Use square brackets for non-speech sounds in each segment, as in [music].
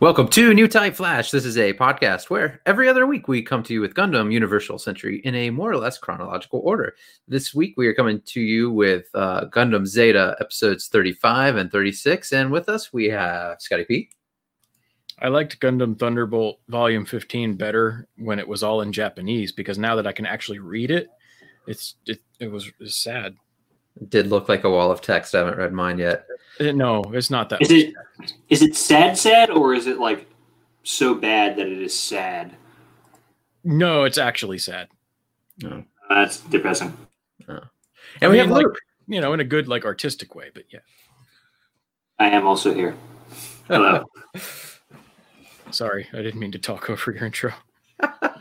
Welcome to New Type Flash. This is a podcast where every other week we come to you with Gundam Universal Century in a more or less chronological order. This week we are coming to you with uh, Gundam Zeta episodes 35 and 36. And with us we have Scotty P. I liked Gundam Thunderbolt Volume 15 better when it was all in Japanese because now that I can actually read it, it's it, it was it's sad. It did look like a wall of text. I haven't read mine yet. Uh, no, it's not that. Is it is it sad sad or is it like so bad that it is sad? No, it's actually sad. Uh, that's depressing. And I we mean, have like- You know, in a good like artistic way, but yeah. I am also here. Hello. [laughs] Sorry, I didn't mean to talk over your intro.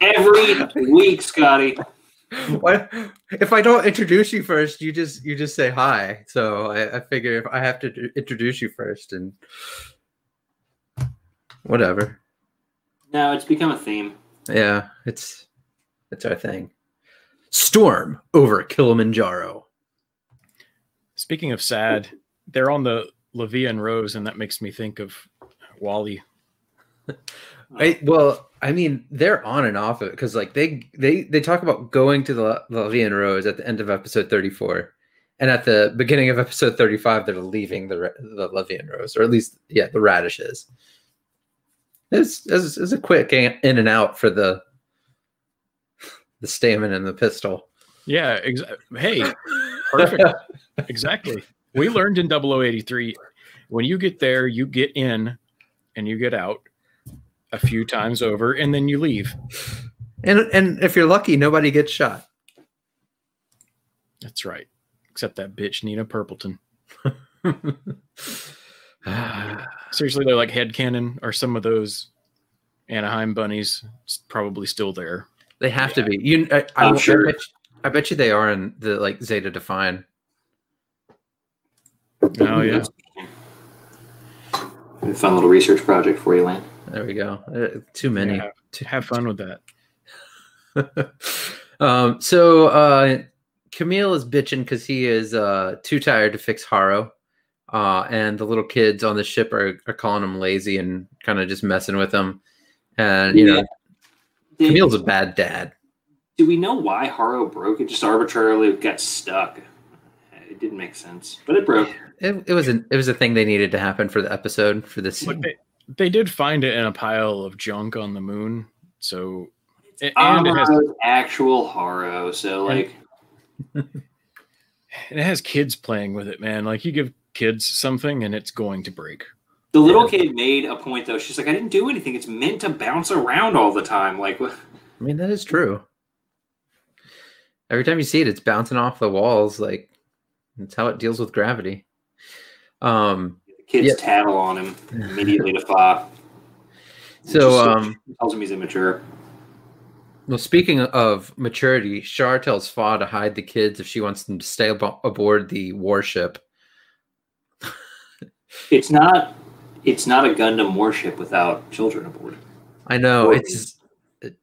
Every week, Scotty. [laughs] What if I don't introduce you first? You just you just say hi. So I, I figure if I have to introduce you first, and whatever. No, it's become a theme. Yeah, it's it's our thing. Storm over Kilimanjaro. Speaking of sad, they're on the La Vie en Rose, and that makes me think of Wally. [laughs] I, oh. well, I mean, they're on and off of it because like they they they talk about going to the La Vie en Rose at the end of episode thirty four, and at the beginning of episode thirty five, they're leaving the the La Vie en Rose, or at least yeah, the radishes. It's, it's, it's a quick in in and out for the the stamen and the pistol. Yeah, ex- hey, perfect. [laughs] exactly. We learned in 0083 when you get there, you get in and you get out a few times over, and then you leave. And and if you're lucky, nobody gets shot. That's right. Except that bitch Nina Purpleton. [laughs] [sighs] Seriously, they're like headcanon or some of those Anaheim bunnies probably still there. they have to be. You, I, I, I'm I sure. bet you- I bet you they are in the like Zeta Define. Oh yeah. Fun little research project for you, Lane. There we go. Uh, too many. Yeah, have fun with that. [laughs] um, so uh, Camille is bitching because he is uh, too tired to fix Haro. Uh, and the little kids on the ship are, are calling him lazy and kind of just messing with him. And, you know, Did, Camille's a bad dad. do we know why Haro broke? It just arbitrarily got stuck. It didn't make sense, but it broke. It, it was an, it was a thing they needed to happen for the episode for this Look, scene. they, they did find it in a pile of junk on the moon. So a- and it has, actual Haro, so like [laughs] and it has kids playing with it, man. Like you give kids something and it's going to break. the little kid made a point though. She's like, I didn't do anything. It's meant to bounce around all the time. Like, what- I mean, that is true. Every time you see it, it's bouncing off the walls. Like, that's how it deals with gravity. Um, the kids Yeah. tattle on him [sighs] immediately to Fa. so, um, tells him he's immature. Well, speaking of maturity, Char tells Fa to hide the kids if she wants them to stay abo- aboard the warship. [laughs] It's not. It's not a Gundam warship without children aboard. I know Or- it's it-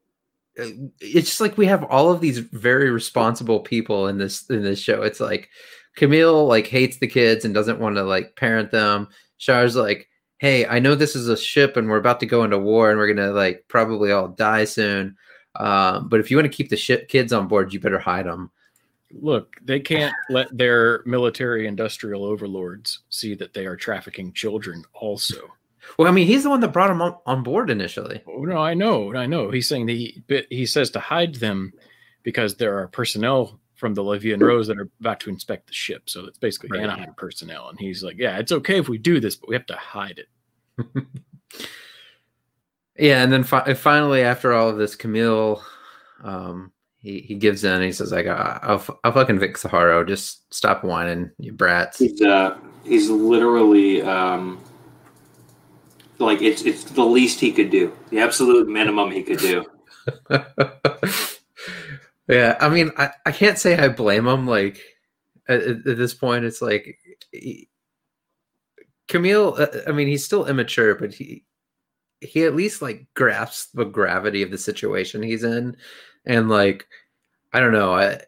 it's just like we have all of these very responsible people in this in this show. It's like Camille like hates the kids and doesn't want to like parent them. Char's like, "Hey, I know this is a ship and we're about to go into war and we're gonna like probably all die soon. Um, but if you want to keep the ship kids on board, you better hide them." Look, they can't let their military industrial overlords see that they are trafficking children also. Well, I mean, he's the one that brought them on, on board initially. Oh, no, I know, I know. He's saying that he, he says to hide them because there are personnel from the La Vie en Rose that are about to inspect the ship. So it's basically Right. Anaheim personnel. And he's like, yeah, it's okay if we do this, but we have to hide it. [laughs] Yeah, and then fi- finally, after all of this, Camille, um, he he gives in. He says, "Like, I- I'll f- I'll fucking fix the Haro. Just stop whining, you brats." He's uh, he's literally um, like it's it's the least he could do, the absolute minimum he could do. [laughs] yeah, I mean, I, I can't say I blame him. Like at, at at this point, it's like he, Camille. uh, I mean, he's still immature, but he he at least like grasps the gravity of the situation he's in, and like I don't know, I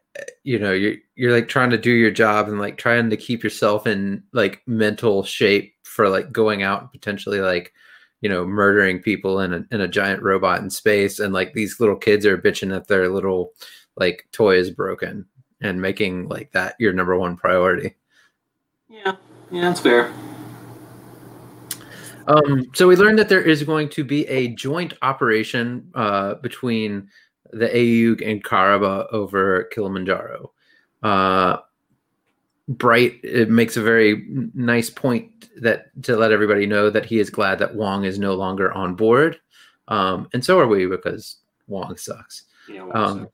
you know you're you're like trying to do your job and like trying to keep yourself in like mental shape for like going out and potentially like you know murdering people in a, in a giant robot in space and like these little kids are bitching that their little like toy is broken and making like that your number one priority Yeah, yeah, that's fair. um, so we learned that there is going to be a joint operation uh, between the AU and Karaba over Kilimanjaro. Uh, Bright it makes a very nice point that to let everybody know that he is glad that Wong is no longer on board, um, and so are we because Wong sucks. Yeah, well, Um,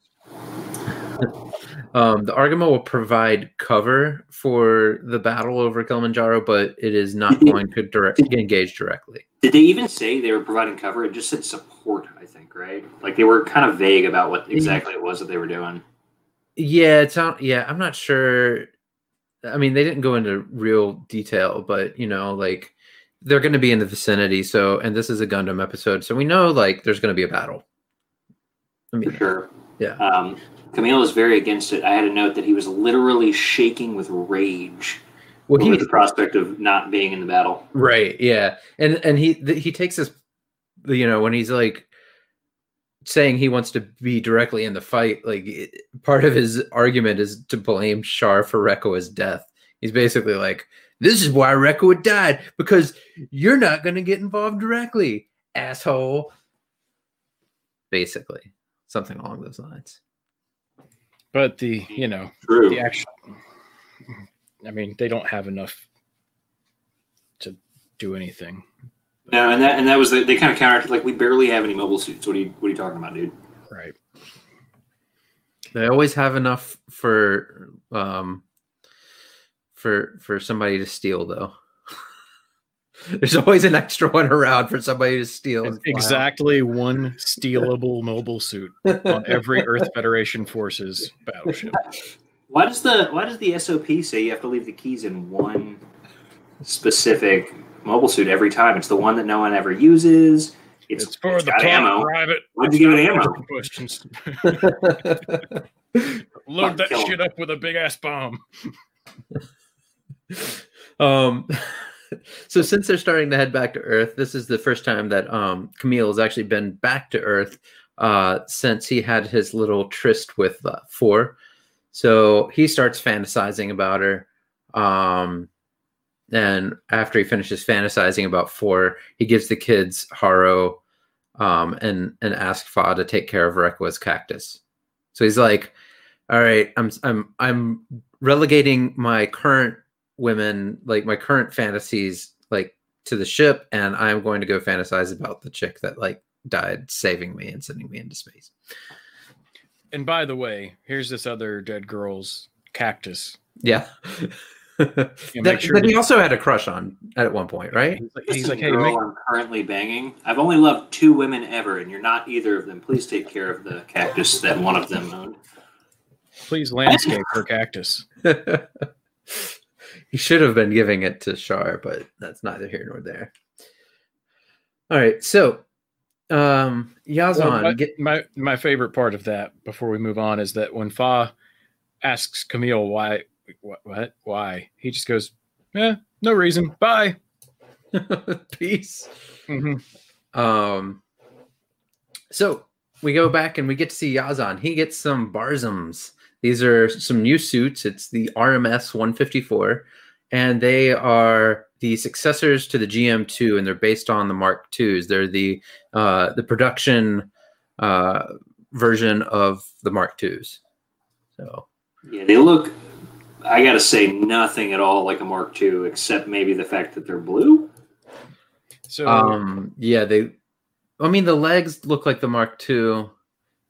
[laughs] Um, the Argama will provide cover for the battle over Kilimanjaro, but it is not Did- going to direct engage directly. Did they even say they were providing cover? It just said support, I think, right? Like they were kind of vague about what exactly it was that they were doing. Yeah, it's not. Yeah, I'm not sure. I mean, they didn't go into real detail, but you know, like they're going to be in the vicinity. So, and this is a Gundam episode, so we know like there's going to be a battle. I For mean, sure. Yeah. Um, Camille is very against it. I had a note that he was literally shaking with rage well, over he the prospect of not being in the battle. Right. Yeah. And and he he takes this, you know, when he's like saying he wants to be directly in the fight, like it, part of his argument is to blame Char for Reccoa's death. He's basically like, "This is why Reccoa died because you're not going to get involved directly, asshole." Basically, something along those lines. But the you know True. the actual, I mean, they don't have enough to do anything. No, and that and that was the, they kind of countered like we barely have any mobile suits. What are you what are you talking about, dude? Right. They always have enough for um for for somebody to steal though. [laughs] There's always an extra one around for somebody to steal. and out. Exactly one stealable mobile suit on every Earth Federation forces battleship. Why does the why does the SOP say you have to leave the keys in one specific mobile suit every time? It's the one that no one ever uses. It's, It's for it's the got ammo. private. Why'd you give it ammo? private [laughs] Questions. Load that Kill 'em. shit up with a big ass bomb. [laughs] um [laughs] so since they're starting to head back to earth this is the first time that um camille has actually been back to earth uh since he had his little tryst with uh, four. So he starts fantasizing about her um and after he finishes fantasizing about four he gives the kids haro um and and asks fa to take care of Reccoa's cactus. So he's like all right i'm i'm i'm relegating my current women like my current fantasies like to the ship and i'm going to go fantasize about the chick that like died saving me and sending me into space And by the way, here's this other dead girl's cactus. yeah [laughs] You that, sure that he also had a crush on at one point right He's like, This he's is like, the hey, girl make, I'm currently banging. I've only loved two women ever, and you're not either of them. Please take care of the cactus that one of them owned. please landscape her cactus. [laughs] he should have been giving it to Char, but that's neither here nor there. All right, so um Yazan, Well, my, get my my favorite part of that before we move on is that when Fa asks Camille why what, what why he just goes, Yeah, no reason. Bye. [laughs] peace. Mhm. Um, so we go back and we get to see Yazan. He gets some Barzams. These are some new suits. It's the RMS 154, and they are the successors to the GM2, and they're based on the Mark IIs. They're the uh, the production uh, version of the Mark IIs. So Yeah, they look. I gotta say, nothing at all like a Mark II, except maybe the fact that they're blue. So um, yeah, they. I mean, the legs look like the Mark II.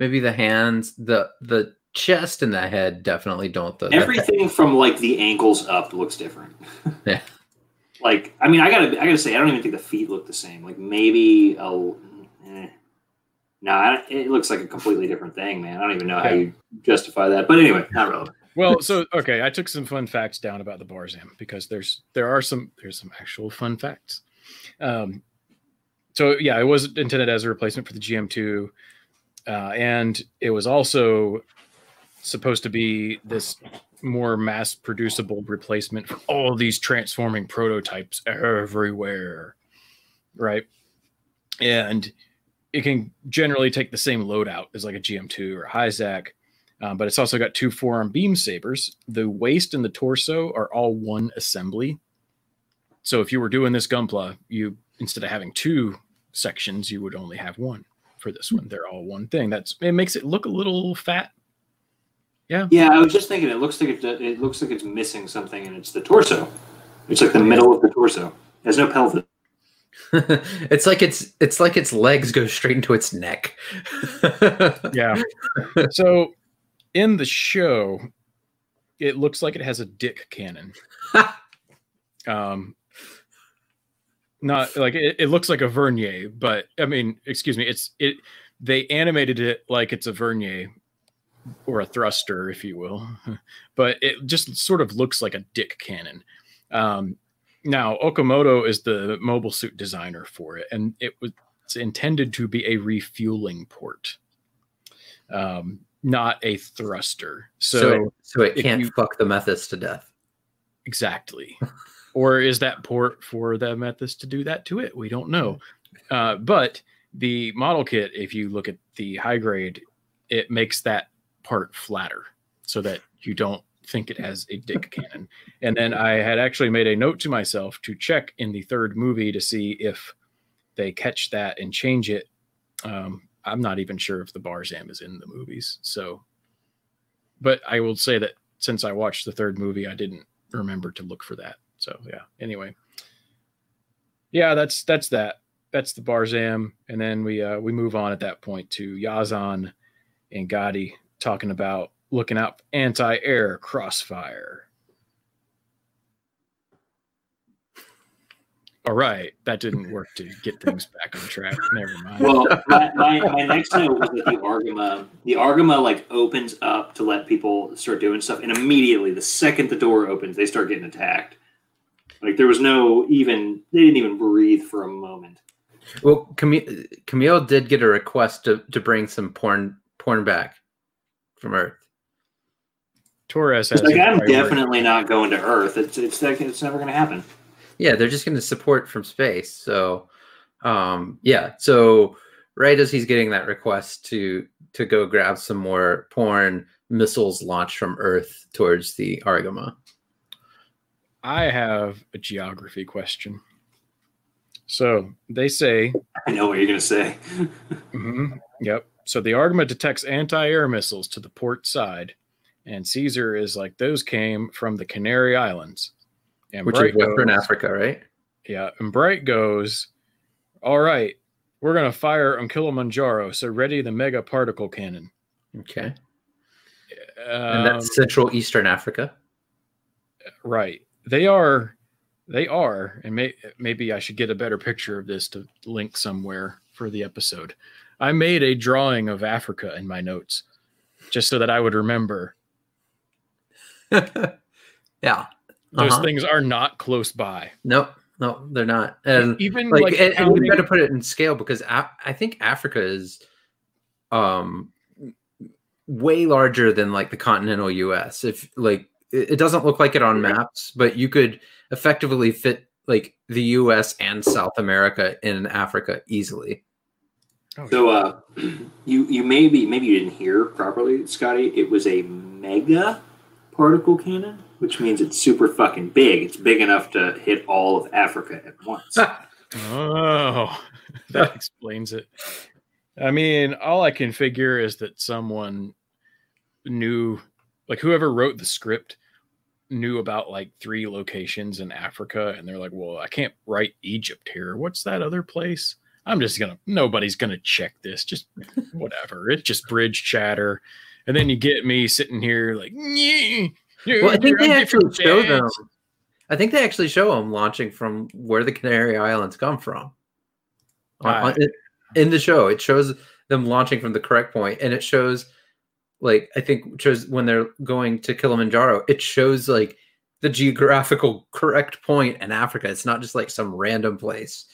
Maybe the hands, the the chest and the head definitely don't. Though. The- Everything from like the ankles up looks different. [laughs] Yeah. Like, I mean, I gotta, I gotta say, I don't even think the feet look the same. Like maybe a. Eh. No, I, it looks like a completely different thing, man. I don't even know how you justify that. But anyway, not relevant. well, so [laughs] okay, I took some fun facts down about the Barzam because there's there are some there's some actual fun facts. Um, so yeah, it was intended as a replacement for the GM2, uh, and it was also supposed to be this more mass producible replacement for all these transforming prototypes everywhere, right? and it can generally take the same loadout as like a GM2 or a Hyzak, um, but it's also got two forearm beam sabers. The waist and the torso are all one assembly. So if you were doing this Gunpla, you instead of having two sections, you would only have one for this one. They're all one thing. That's it makes it look a little fat. Yeah. Yeah, I was just thinking. It looks like it, it looks like it's missing something, and it's the torso. It's like the middle of the torso. It has no pelvis. [laughs] it's like it's it's like its legs go straight into its neck. [laughs] yeah. So in the show, it looks like it has a dick cannon. [laughs] um not like it, it looks like a vernier, but I mean, excuse me, it's it they animated it like it's a vernier or a thruster, if you will, [laughs] but it just sort of looks like a dick cannon. Um, now, Okamoto is the mobile suit designer for it, and it was intended to be a refueling port, um, not a thruster. So, so it, so it can't you, fuck the Methuss to death. Exactly. [laughs] or is that port for the Methuss to do that to it? We don't know. Uh, but the model kit, if you look at the high grade, it makes that part flatter so that you don't think it has a dick cannon. And then I had actually made a note to myself to check in the third movie to see if they catch that and change it. Um, I'm not even sure if the Barzam is in the movies. So, but I will say that since I watched the third movie, I didn't remember to look for that. So yeah. Anyway, yeah, that's that's that. That's the Barzam, and then we uh, we move on at that point to Yazan and Gadi talking about looking out anti-air crossfire. All right, that didn't work to get things back on track. Never mind. Well, my, my, my next note was that the Argama, the Argama like opens up to let people start doing stuff, and immediately the second the door opens, they start getting attacked. Like there was no even they didn't even breathe for a moment. Well, Camille, Camille did get a request to, to bring some porn porn back from Earth. Torres has like I'm definitely not going to Earth. It's it's it's never going to happen. Yeah, they're just going to support from space. So, um, yeah. So right as he's getting that request to to go grab some more porn missiles launched from Earth towards the Argama. I have a geography question. So they say. I know what you're going to say. mm-hmm, yep. So the Argama detects anti air missiles to the port side and Caesar is like, those came from the Canary Islands. And Which Bright is Western goes, Africa, right? Yeah. And Bright goes, all right, we're going to fire on Kilimanjaro. So ready the mega particle cannon. Okay. Um, and that's Central Eastern Africa. Right. They are, they are, and may, maybe I should get a better picture of this to link somewhere for the episode. I made a drawing of Africa in my notes just so that I would remember [laughs] yeah. Those uh-huh. things are not close by. Nope. No, they're not. And even like, like and, and we got to put it in scale because I, I think Africa is um way larger than like the continental US. If like it, it doesn't look like it on maps, but you could effectively fit like the US and South America in Africa easily. Oh, so uh [clears throat] you you maybe maybe you didn't hear properly, Scotty. It was a mega particle cannon, which means it's super fucking big. It's big enough to hit all of Africa at once. [laughs] oh, [laughs] that [laughs] explains it. I mean, all I can figure is that someone knew, like whoever wrote the script, knew about like three locations in Africa, and they're like, "Well, I can't write Egypt here. What's that other place?" I'm just gonna. Nobody's gonna check this. Just whatever. It's just bridge chatter and then you get me sitting here like, well, I think they actually show them. I think they actually show them launching from where the Canary Islands come from. Uh, in the show, it shows them launching from the correct point, and it shows, like, I think shows when they're going to Kilimanjaro. It shows like the geographical correct point in Africa. It's not just like some random place.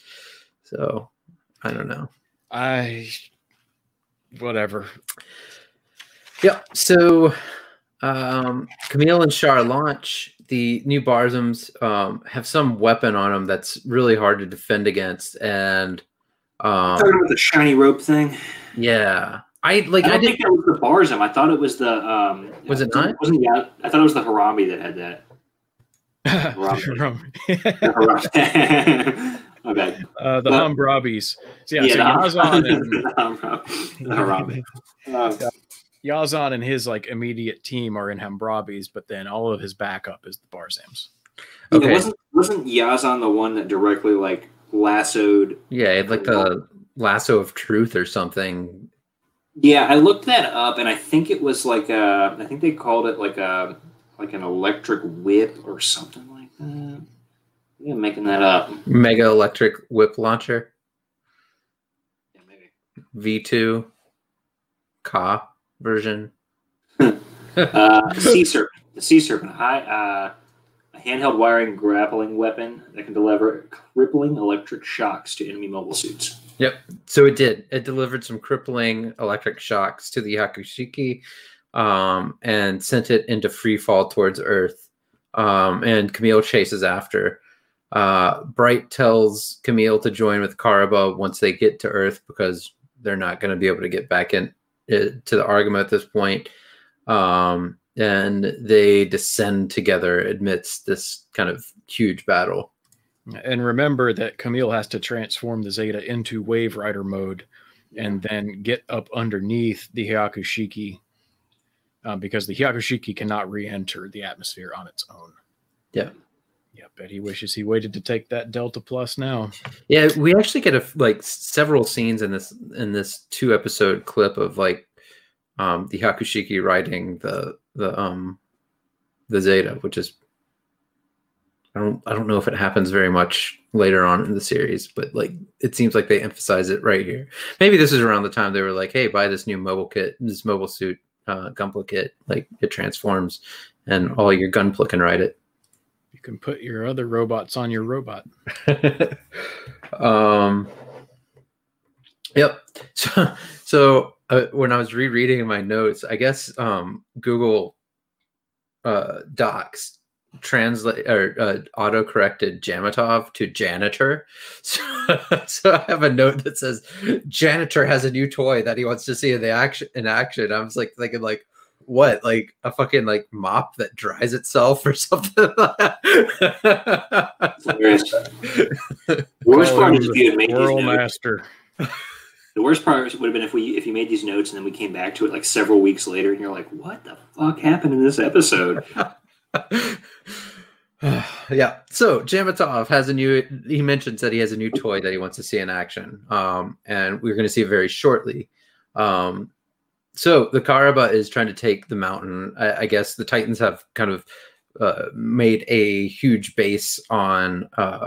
So I don't know. I whatever. Yeah. So um, Camille and Char launch. The new Barzams um, have some weapon on them that's really hard to defend against, and Um, Talking the shiny rope thing. yeah, I like. I I, don't did. think that was the Barzam. I thought it was the. Um, Was it not? Wasn't yeah? I thought it was the Harambe that had that. [laughs] Wrong. The Harambe. [laughs] My bad. uh, the But- Hammurabis. So yeah, Yeah, so Yazan and [laughs] the Harambe. The [laughs] Uh, Yazan and his like immediate team are in Hammurabis, but then all of his backup is the Barzams. yeah, Okay. wasn't wasn't Yazan the one that directly like lassoed? Yeah, it like the lasso of truth or something. Yeah, I looked that up, and I think it was like a. I think they called it like a like an electric whip or something like that. Yeah, I'm making that up. Mega electric whip launcher Yeah, maybe. V2 Ka version. [laughs] Uh, sea serpent. The sea serpent. High, uh, a handheld wiring grappling weapon that can deliver crippling electric shocks to enemy mobile suits. Yep. So it did. It delivered some crippling electric shocks to the Hyakushiki um, and sent it into free fall towards Earth. Um, and Camille chases after. Uh, Bright tells Camille to join with Karaba once they get to Earth because they're not going to be able to get back in uh, to the Argama at this point. Um, and they descend together amidst this kind of huge battle. And remember that Camille has to transform the Zeta into Wave Rider mode and then get up underneath the Hyakushiki uh, because the Hyakushiki cannot re enter the atmosphere on its own. Yeah. Yeah, bet he wishes he waited to take that Delta Plus now. Yeah, we actually get a like several scenes in this in this two episode clip of like um the Hyakushiki riding the the um the Zeta, which is I don't I don't know if it happens very much later on in the series, but like it seems like they emphasize it right here. Maybe this is around the time they were like, "Hey, buy this new mobile kit, this mobile suit, uh, Gunpla kit. Like it transforms, and all your Gunpla can ride it." You can put your other robots on your robot. [laughs] um yep. [laughs] So so uh, when i was rereading my notes i guess um google uh docs translate or uh, auto corrected jamitov to janitor. [laughs] So, so i have a note that says janitor has a new toy that he wants to see in the action in action. I was like thinking like what like a fucking like mop that dries itself or [laughs] something It's hilarious. The worst part is if you had made these World notes. Master. The worst part would have been if we if you made these notes and then we came back to it like several weeks later and you're like, what the fuck happened in this episode? [laughs] yeah. So Jamitov has a new. He mentions that he has a new toy that he wants to see in action, um, and we're going to see it very shortly. Um, so the Karaba is trying to take the mountain. I, I guess the Titans have kind of uh, made a huge base on uh,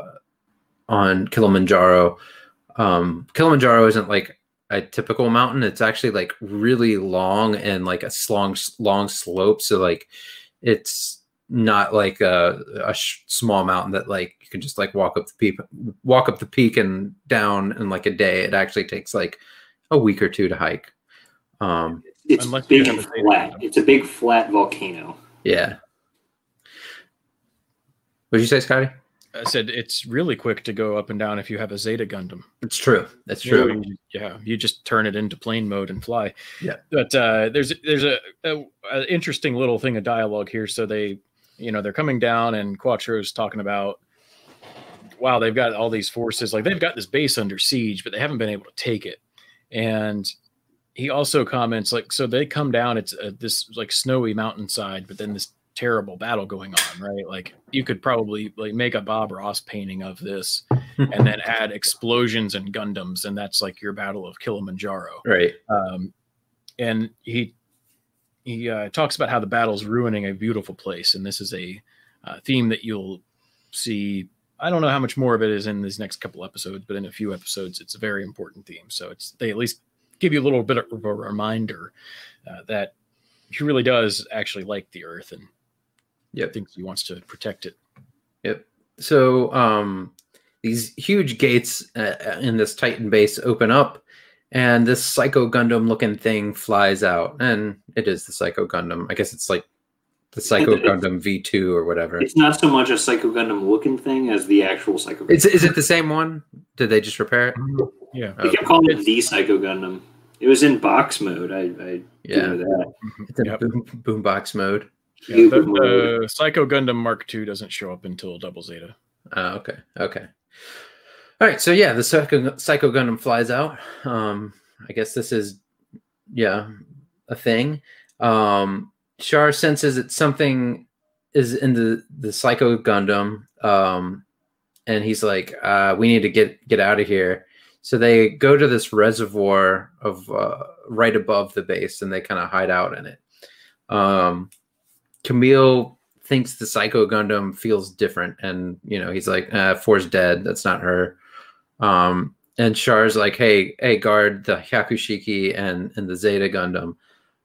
on Kilimanjaro. Um, Kilimanjaro isn't like a typical mountain. It's actually like really long and like a long long slope. So like it's not like a, a sh- small mountain that like you can just like walk up the peak walk up the peak and down in like a day it actually takes like a week or two to hike um It's big and a flat. kingdom. It's a big flat volcano. yeah what'd you say scotty I said it's really quick to go up and down if you have a Zeta Gundam. it's true that's true You- yeah, you just turn it into plane mode and fly. Yeah. But uh, there's there's a, a, a interesting little thing of dialogue here. So they, you know, they're coming down and Quattro's talking about, wow, they've got all these forces. Like they've got this base under siege, but they haven't been able to take it. And he also comments like, so they come down. It's uh this like snowy mountainside, but then this terrible battle going on, right? Like you could probably like make a Bob Ross painting of this [laughs] and then add explosions and Gundams, and that's like your battle of Kilimanjaro. right Um, and he he uh, talks about how the battle's ruining a beautiful place, and this is a uh, theme that you'll see. I don't know how much more of it is in these next couple episodes, but in a few episodes, it's a very important theme. So it's they at least give you a little bit of a reminder uh, that he really does actually like the Earth and Yep. thinks he wants to protect it. Yep. So um, these huge gates uh, in this Titan base open up, and this Psycho Gundam looking thing flies out, and it is the Psycho Gundam. I guess it's like the Psycho Gundam V2 or whatever. It's not so much a Psycho Gundam looking thing as the actual Psycho Gundam. Is is it the same one? Did they just repair it? Yeah. They kept calling it the Psycho Gundam. It was in box mode. I, I Yeah. know that. It's in Yep. boom, box mode. Yeah, Cube the, the Psycho Gundam Mark II doesn't show up until Double Zeta. Oh, okay. Okay. All right. So yeah, the Psycho, Psycho Gundam flies out. Um, I guess this is, yeah, a thing. Um, Char senses that something is in the the Psycho Gundam. Um, and he's like, uh, "We need to get get out of here." So they go to this reservoir of uh, right above the base, and they kind of hide out in it. Um, Camille thinks the Psycho Gundam feels different, and you know he's like, uh, "Four's dead. That's not her." Um, and Char's like, "Hey, hey, guard the Hyakushiki and and the Zeta Gundam."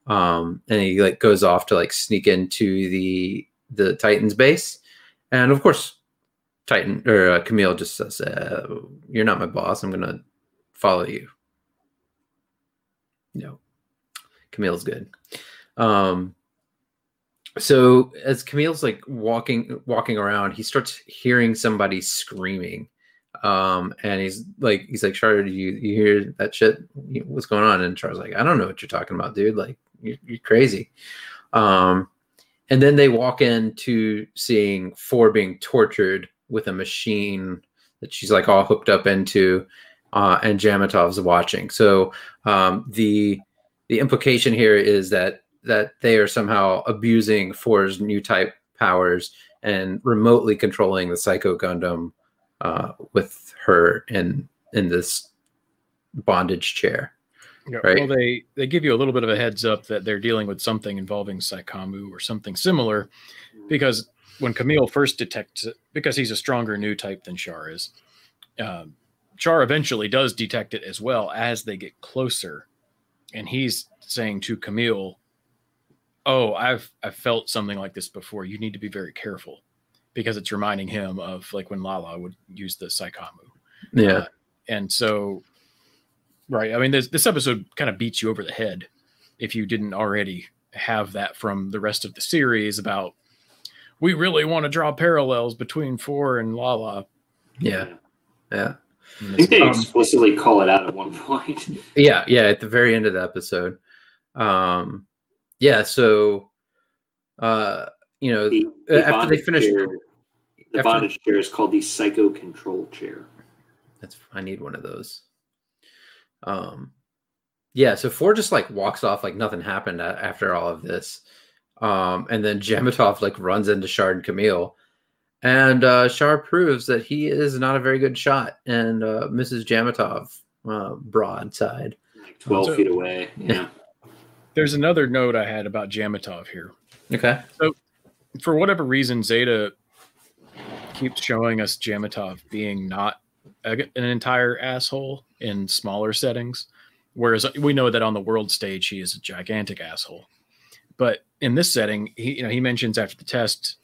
Um, and he like goes off to like sneak into the the Titans base, and of course, Titan or uh, Camille just says, uh, "You're not my boss. I'm gonna follow you." No, Camille's good. Um, so as Camille's like walking walking around, he starts hearing somebody screaming. Um, and he's like, he's like, Charlotte, do you you hear that shit? What's going on? And Charles like, I don't know what you're talking about, dude. Like, you're, you're crazy. Um, and then they walk into seeing Four being tortured with a machine that she's like all hooked up into, uh, and Jamitov's watching. So um, the the implication here is that that they are somehow abusing Four's new type powers and remotely controlling the Psycho Gundam uh, with her in in this bondage chair. Yeah, Right. Well, they they give you a little bit of a heads up that they're dealing with something involving Psycommu or something similar, because when Camille first detects it, because he's a stronger new type than Char is, um, Char eventually does detect it as well as they get closer, and he's saying to Camille, "Oh, I've I've felt something like this before. You need to be very careful." Because it's reminding him of like when Lalah would use the Psycommu. Yeah, uh, And so, right. I mean, this, this episode kind of beats you over the head if you didn't already have that from the rest of the series about we really want to draw parallels between Four and Lalah. yeah, yeah, I think they um, explicitly call it out at one point. [laughs] yeah, yeah. At the very end of the episode, um, yeah. So, uh, you know, The, Uh, after they finish- chair, the after- bondage chair is called the psycho control chair. That's I need one of those. Um, yeah. So Four just like walks off like nothing happened after all of this, um, and then Jamitov like runs into Shard and Camille, and uh, Shard proves that he is not a very good shot, and uh, Mrs. Jamitov uh, broadside. Twelve So- feet away. Yeah. there's another note I had about Jamitov here. Okay. So, for whatever reason, Zeta keeps showing us Jamitov being not a, an entire asshole in smaller settings, whereas we know that on the world stage he is a gigantic asshole. But in this setting, he you know he mentions after the test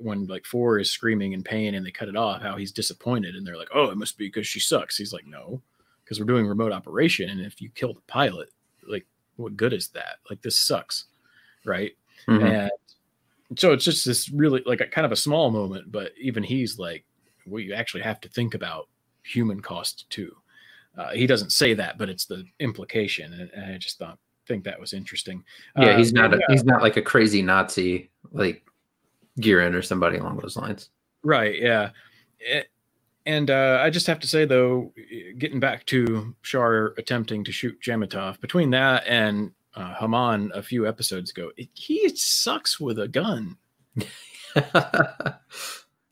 when like four is screaming in pain and they cut it off how he's disappointed and they're like, oh, it must be because she sucks. He's like, no, because we're doing remote operation and if you kill the pilot, like what good is that? Like this sucks, right? Mhm. And so it's just this really like a kind of a small moment, but even he's like, well, you actually have to think about human cost too. Uh, he doesn't say that, but it's the implication, and, and I just thought think that was interesting. Yeah, Uh, he's not. A, yeah, He's not like a crazy Nazi like Gihren or somebody along those lines. right. Yeah, Eh, and uh, I just have to say though, getting back to Char attempting to shoot Jamitov, between that and uh, Haman a few episodes ago, it, he sucks with a gun. [laughs]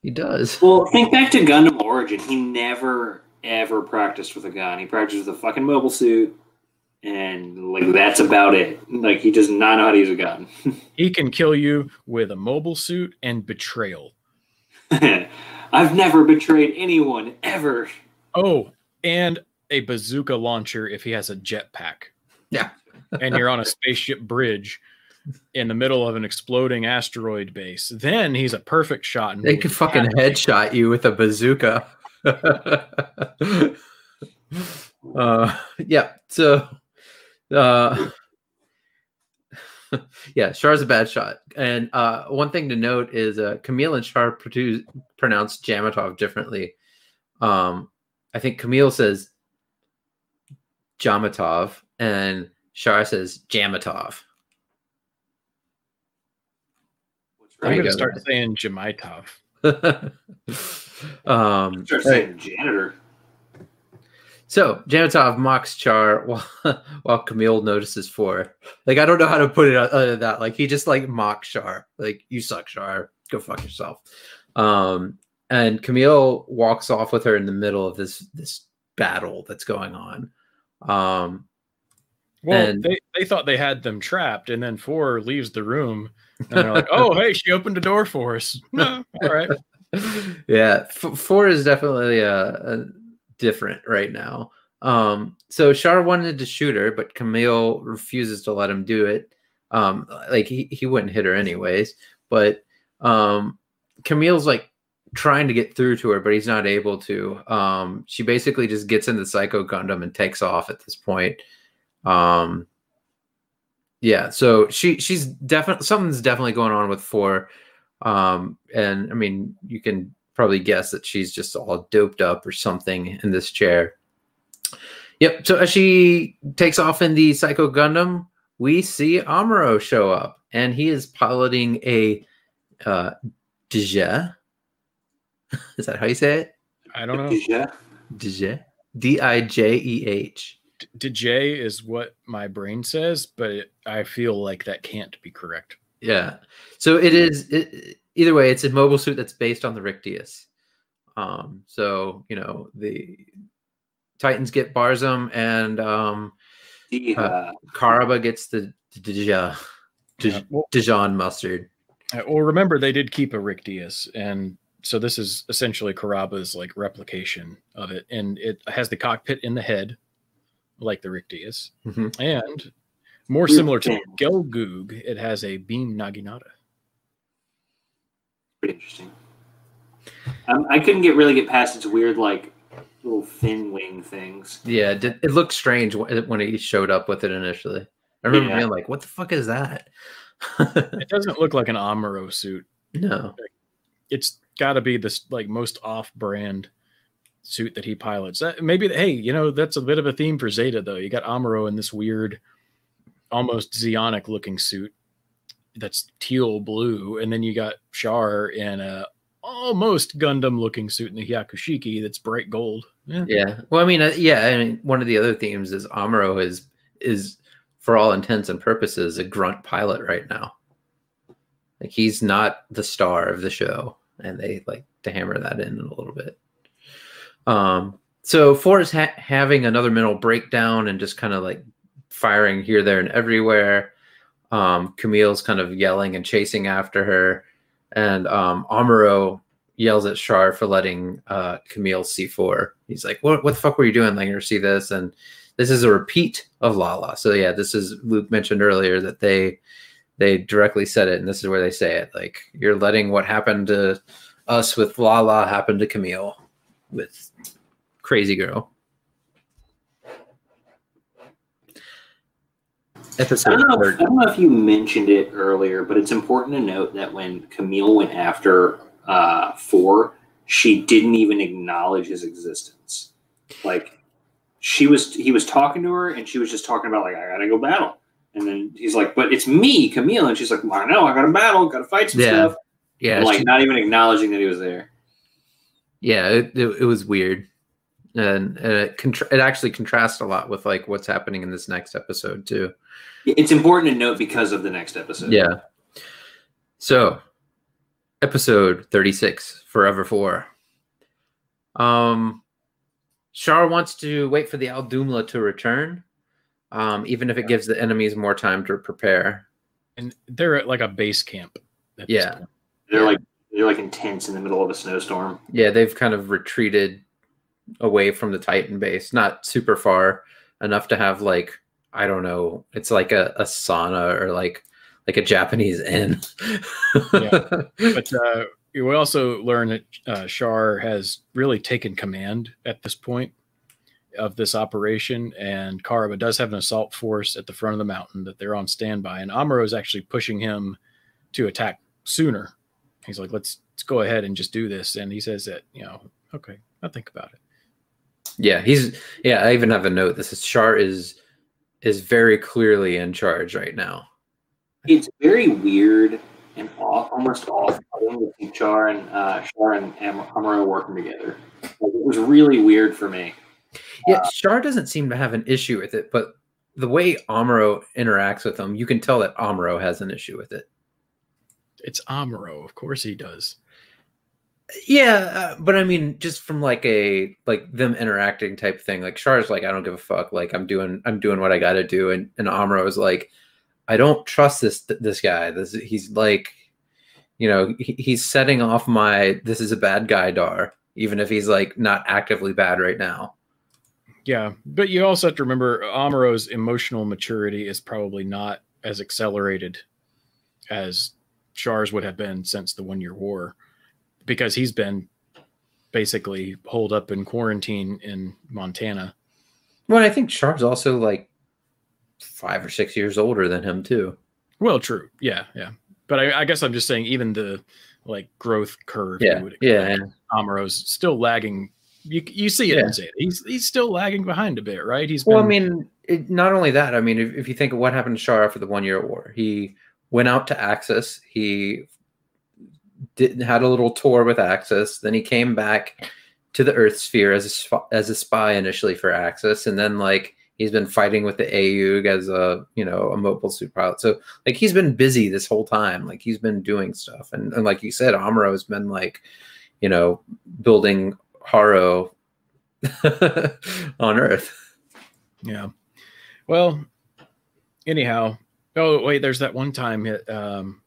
he does. Well, think back to Gundam Origin. He never ever practiced with a gun. He practiced with a fucking mobile suit, and like that's about it. Like he does not know how to use a gun. [laughs] He can kill you with a mobile suit and betrayal. [laughs] I've never betrayed anyone ever. Oh, and a bazooka launcher if he has a jetpack. Yeah. [laughs] and you're on a spaceship bridge in the middle of an exploding asteroid base. Then he's a perfect shot. and They will could fucking decapitate headshot you with a bazooka. uh, yeah. So, uh, [laughs] yeah, Char's a bad shot. And uh, one thing to note is uh, Camille and Char produce, pronounce Jamatov differently. Um, I think Camille says Jamatov, and Char says Jamatov. I'm There you right? going to start saying Jamaitov. [laughs] [laughs] um, Start saying janitor. So Janitov mocks Char [laughs] while while Camille notices for. Like I don't know how to put it other than that. Like he just like mocks Char. Like you suck, Char. Go fuck yourself. Um, and Camille walks off with her in the middle of this this battle that's going on. Um, Well, And- they, they thought they had them trapped, and then Four leaves the room, and they're like, "Oh, hey, she opened a door for us." [laughs] All right. [laughs] yeah, f- four is definitely a, uh different right now. Um, so Char wanted to shoot her, but Camille refuses to let him do it. Um, like he, he wouldn't hit her anyways, but um, Camille's like trying to get through to her, but he's not able to. Um, she basically just gets in the Psycho Gundam and takes off at this point. Um, yeah, so she she's definitely something's definitely going on with four. Um, and I mean, you can probably guess that she's just all doped up or something in this chair. Yep. So as she takes off in the Psycho Gundam, we see Amuro show up, and he is piloting a uh, Dijeh. [laughs] Is that how you say it? I don't know. Yeah. Dijeh. D I J E H. D- J is what my brain says, but it, I feel like that can't be correct. Yeah. So it is. It, either way, it's a mobile suit that's based on the Rick Dias. Um. So you know the Titans get Barzam, and um, Yeah. Karaba gets the Dijon Yeah, well, Dijon mustard. uh, well, remember they did keep a Rick Dias, and so this is essentially Karaba's like replication of it, and it has the cockpit in the head, like the Rick Dias, Mhm. and more similar to thing. Gelgoog, it has a beam Naginata. Pretty interesting. Um, I couldn't get really get past its weird like little fin wing things. Yeah, it, did- it looked strange when he showed up with it initially. I remember Yeah. being like, "What the fuck is that?" It doesn't look like an Amuro suit. no. it's got to be this like most off-brand suit that he pilots. That, maybe hey, you know that's a bit of a theme for Zeta though. You got Amuro in this weird, almost Zeonic looking suit that's teal blue, and then you got Char in a almost Gundam looking suit in the Hyakushiki that's bright gold. Yeah. Yeah. Well, I mean, uh, yeah. I mean, one of the other themes is Amuro is is for all intents and purposes a grunt pilot right now. Like he's not the star of the show, and they like to hammer that in a little bit. Um. So Four is ha- having another mental breakdown and just kind of like firing here, there, and everywhere. Um, Camille's kind of yelling and chasing after her, and um, Amuro yells at Char for letting uh, Camille see four. He's like, "What? What the fuck were you doing? Letting her see this?" And this is a repeat of Lalah. So yeah, this is Luke mentioned earlier that they they directly said it, and this is where they say it. Like you're letting what happened to us with Lalah happen to Camille with Crazy Girl. I don't, know if, I don't know if you mentioned it earlier, but it's important to note that when Camille went after uh, Four, she didn't even acknowledge his existence. Like she was, he was talking to her, and she was just talking about like, I gotta go battle. And then he's like, "But it's me, Camille," and she's like, well, "I know, I gotta battle, gotta fight some Yeah. stuff." Yeah, And, like she- not even acknowledging that he was there. yeah, it, it, it was weird, and, and it contra- it actually contrasts a lot with like what's happening in this next episode too. It's important to note because of the next episode. Yeah. So, episode 36, Forever 4. Um Char wants to wait for the Audhumla to return, um, even if it gives the enemies more time to prepare. And they're at like a base camp. at this Yeah. point. they're like they're like intense in the middle of a snowstorm. Yeah, they've kind of retreated away from the Titan base, not super far enough to have like I don't know, it's like a, a sauna or like like a Japanese inn. Yeah. [laughs] but uh, we also learn that uh, Char has really taken command at this point of this operation, and Karaba does have an assault force at the front of the mountain that they're on standby, and Amuro is actually pushing him to attack sooner. He's like, "Let's let's go ahead and just do this," and he says that you know, okay, I'll think about it. Yeah, he's yeah. I even have a note. This is Char is is very clearly in charge right now. It's very weird and off, almost off. to see Char and uh, Char and Am- Amuro working together. It was really weird for me. Yeah, Char doesn't seem to have an issue with it, but the way Amuro interacts with him, you can tell that Amuro has an issue with it. It's Amuro, of course he does. Yeah, uh, but I mean, just from like a like them interacting type thing. Like Char's like, I don't give a fuck. Like I'm doing, I'm doing what I got to do, and and Amuro is like, I don't trust this this guy. This he's like, you know, he, he's setting off my this is a bad guy dar, even if he's like not actively bad right now. Yeah, but you also have to remember Amuro's emotional maturity is probably not as accelerated as Char's would have been since the one year war because he's been basically holed up in quarantine in Montana. Well, I think Char's also like five or six years older than him too. Well, true. Yeah, yeah. But I, I guess I'm just saying, even the like growth curve. Yeah, yeah. Amuro's still lagging. You you see it yeah. in Zeta. He's he's still lagging behind a bit, right? He's well. Been, I mean, it, not only that. I mean, if, if you think of what happened to Char after the one year war, he went out to Axis. He did had a little tour with Axis. Then he came back to the Earth sphere as a, as a spy initially for Axis, and then like he's been fighting with the AUG as a you know a mobile suit pilot. So like he's been busy this whole time. Like he's been doing stuff, and, and like you said, Amuro has been like you know building Haro [laughs] on Earth. Yeah. Well, anyhow. Oh wait, there's that one time. Um,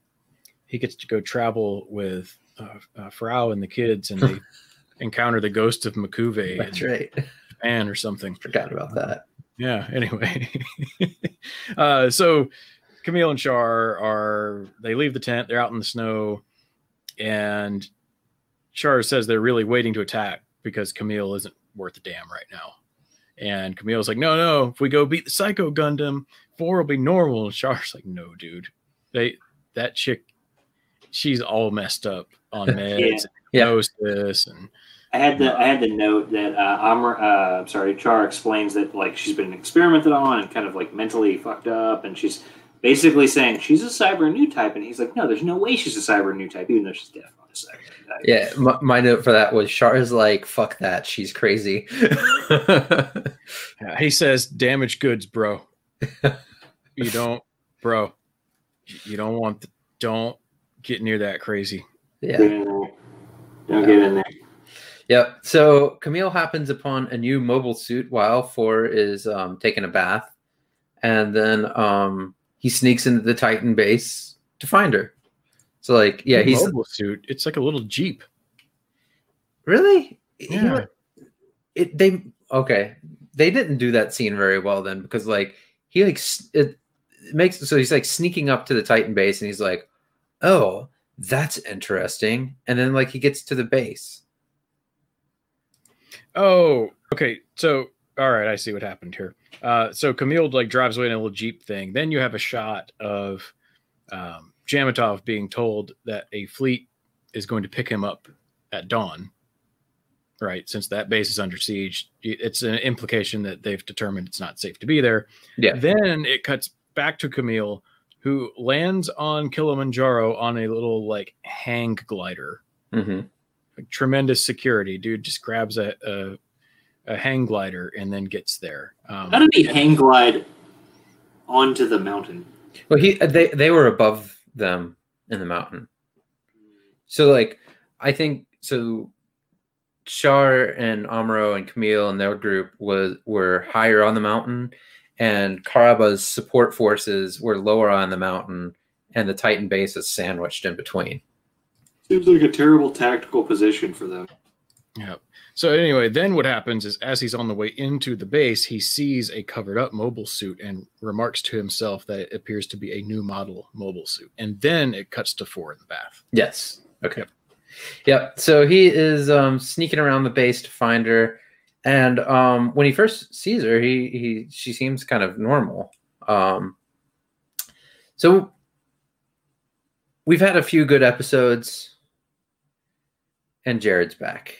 he gets to go travel with uh, uh, Frau and the kids, and they [laughs] encounter the ghost of M'Quve. That's right. Japan or something. Forgot about that. Yeah. Anyway, [laughs] uh, so Camille and Char are they leave the tent. They're out in the snow, and Char says they're really waiting to attack because Camille isn't worth a damn right now. And Camille's like, no, no, if we go beat the Psycho Gundam, four will be normal. And Char's like, no, dude, they that chick she's all messed up on [laughs] meds, yeah. hypnosis, and I had to I had the note that uh, Amr, uh, sorry, Char explains that like she's been experimented on and kind of like mentally fucked up, and she's basically saying she's a cyber new type, and he's like, no, there's no way she's a cyber new type, even though she's definitely a cyber type. Yeah, my, my, note for that was Char's like, fuck that, she's crazy. yeah, [laughs] he says, damaged goods, bro. [laughs] you don't, bro. You don't want, the, don't get near that crazy. Yeah. Don't get in there. Yep. So Camille happens upon a new mobile suit while Four is um, taking a bath, and then um, he sneaks into the Titan base to find her. So like, yeah, he's mobile suit. It's like a little jeep. Really? Yeah. It they okay. They didn't do that scene very well then because like he like it makes so he's like sneaking up to the Titan base and he's like, oh, that's interesting. And then like he gets to the base. Oh, okay. So all right, I see what happened here. Uh, so Camille like drives away in a little jeep thing. Then you have a shot of um, Jamitov being told that a fleet is going to pick him up at dawn. Right, since that base is under siege, it's an implication that they've determined it's not safe to be there. Yeah. Then it cuts back to Camille who lands on Kilimanjaro on a little like hang glider. Mm-hmm. Like, tremendous security, dude. Just grabs a, a, a hang glider and then gets there. Um, How did he hang glide onto the mountain? Well, he they they were above them in the mountain. So like, I think so. Char and Amuro and Camille and their group was were higher on the mountain, and Karaba's support forces were lower on the mountain, and the Titan base is sandwiched in between. Seems like a terrible tactical position for them. Yeah. So anyway, then what happens is as he's on the way into the base, he sees a covered up mobile suit and remarks to himself that it appears to be a new model mobile suit. And then it cuts to four in the bath. Yes. Okay. Yep. yep. So he is um, sneaking around the base to find her. And um, when he first sees her, he he she seems kind of normal. Um, so we've had a few good episodes, and Jared's back.